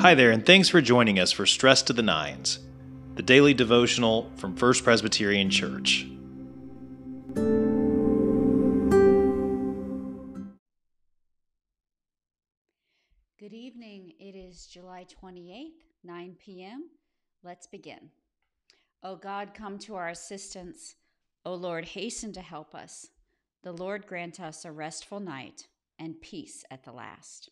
Hi there, and thanks for joining us for Stress to the Nines, the daily devotional from First Presbyterian Church. Good evening. It is July 28th, 9 p.m. Let's begin. O God, come to our assistance. O Lord, hasten to help us. The Lord grant us a restful night and peace at the last.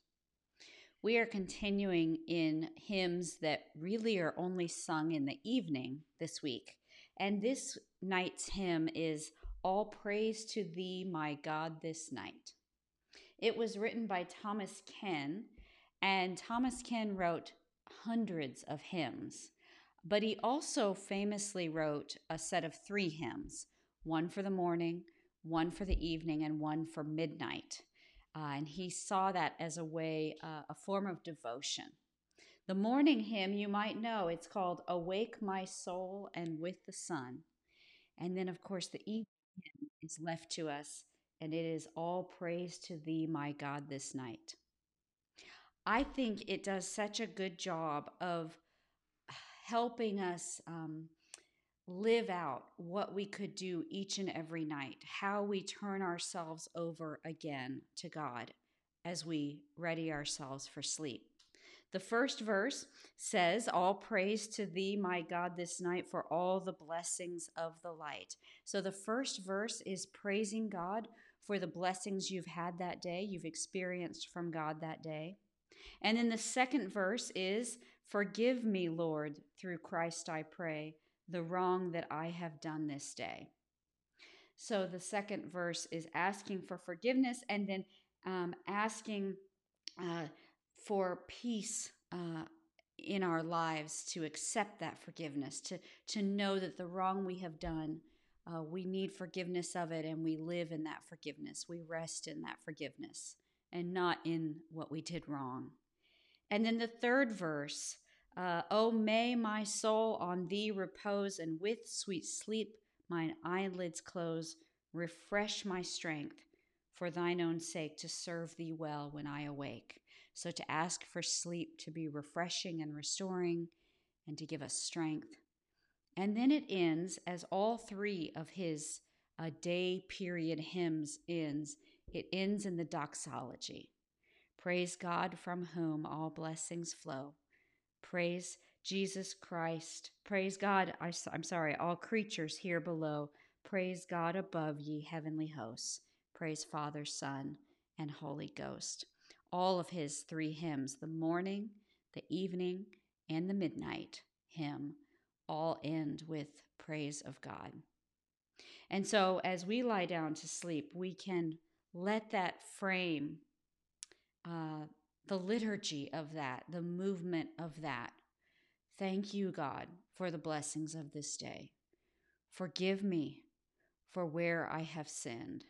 We are continuing in hymns that really are only sung in the evening this week. And this night's hymn is All Praise to Thee, My God, This Night. It was written by Thomas Ken, and Thomas Ken wrote hundreds of hymns, but he also famously wrote a set of three hymns one for the morning, one for the evening, and one for midnight. Uh, and he saw that as a way, uh, a form of devotion. The morning hymn, you might know, it's called Awake My Soul and With the Sun. And then, of course, the evening hymn is left to us, and it is All Praise to Thee, my God, this night. I think it does such a good job of helping us um, live out what we could do each and every night, how we turn ourselves over again to God as we ready ourselves for sleep. The first verse says, All praise to thee, my God, this night for all the blessings of the light. So the first verse is praising God for the blessings you've had that day, you've experienced from God that day. And then the second verse is, Forgive me, Lord, through Christ I pray the wrong that I have done this day. So the second verse is asking for forgiveness and then um, asking uh, for peace uh, in our lives to accept that forgiveness, to, to know that the wrong we have done, uh, we need forgiveness of it and we live in that forgiveness. We rest in that forgiveness and not in what we did wrong. And then the third verse uh, oh, may my soul on thee repose, and with sweet sleep mine eyelids close. Refresh my strength for thine own sake to serve thee well when I awake. So, to ask for sleep to be refreshing and restoring and to give us strength. And then it ends as all three of his uh, day period hymns ends. It ends in the doxology. Praise God from whom all blessings flow. Praise Jesus Christ. Praise God. I, am sorry, all creatures here below. Praise God above, ye heavenly hosts. Praise Father, Son, and Holy Ghost. All of his three hymns, the morning, the evening, and the midnight hymn, all end with praise of God. And so as we lie down to sleep, we can let that frame uh, the liturgy of that, the movement of that. Thank you, God, for the blessings of this day. Forgive me for where I have sinned.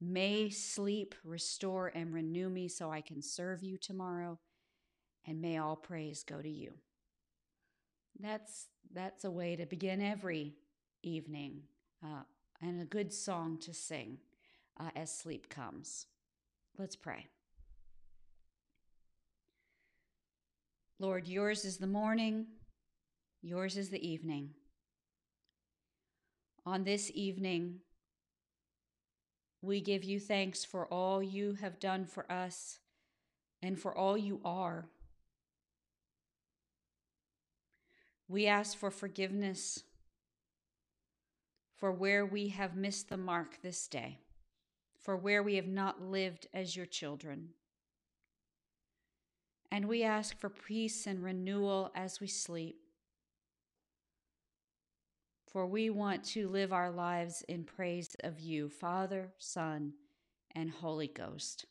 May sleep restore and renew me so I can serve you tomorrow, and may all praise go to you. That's that's a way to begin every evening, uh, and a good song to sing uh, as sleep comes. Let's pray. Lord, yours is the morning, yours is the evening. On this evening, we give you thanks for all you have done for us and for all you are. We ask for forgiveness for where we have missed the mark this day, for where we have not lived as your children. And we ask for peace and renewal as we sleep. For we want to live our lives in praise of you, Father, Son, and Holy Ghost.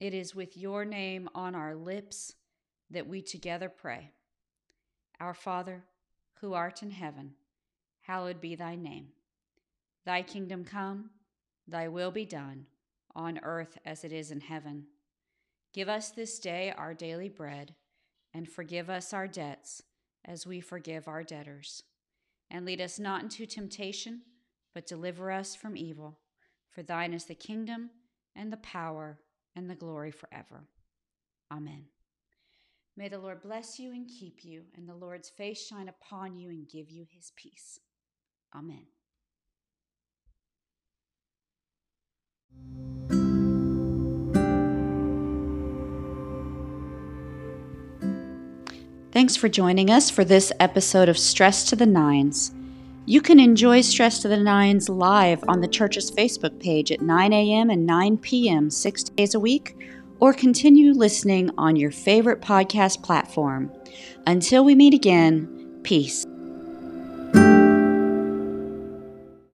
It is with your name on our lips that we together pray. Our Father, who art in heaven, hallowed be thy name. Thy kingdom come, thy will be done, on earth as it is in heaven. Give us this day our daily bread, and forgive us our debts as we forgive our debtors. And lead us not into temptation, but deliver us from evil. For thine is the kingdom, and the power, and the glory forever. Amen. May the Lord bless you and keep you, and the Lord's face shine upon you and give you his peace. Amen. Thanks for joining us for this episode of Stress to the Nines. You can enjoy Stress to the Nines live on the church's Facebook page at 9 a.m. and 9 p.m. six days a week, or continue listening on your favorite podcast platform. Until we meet again, peace.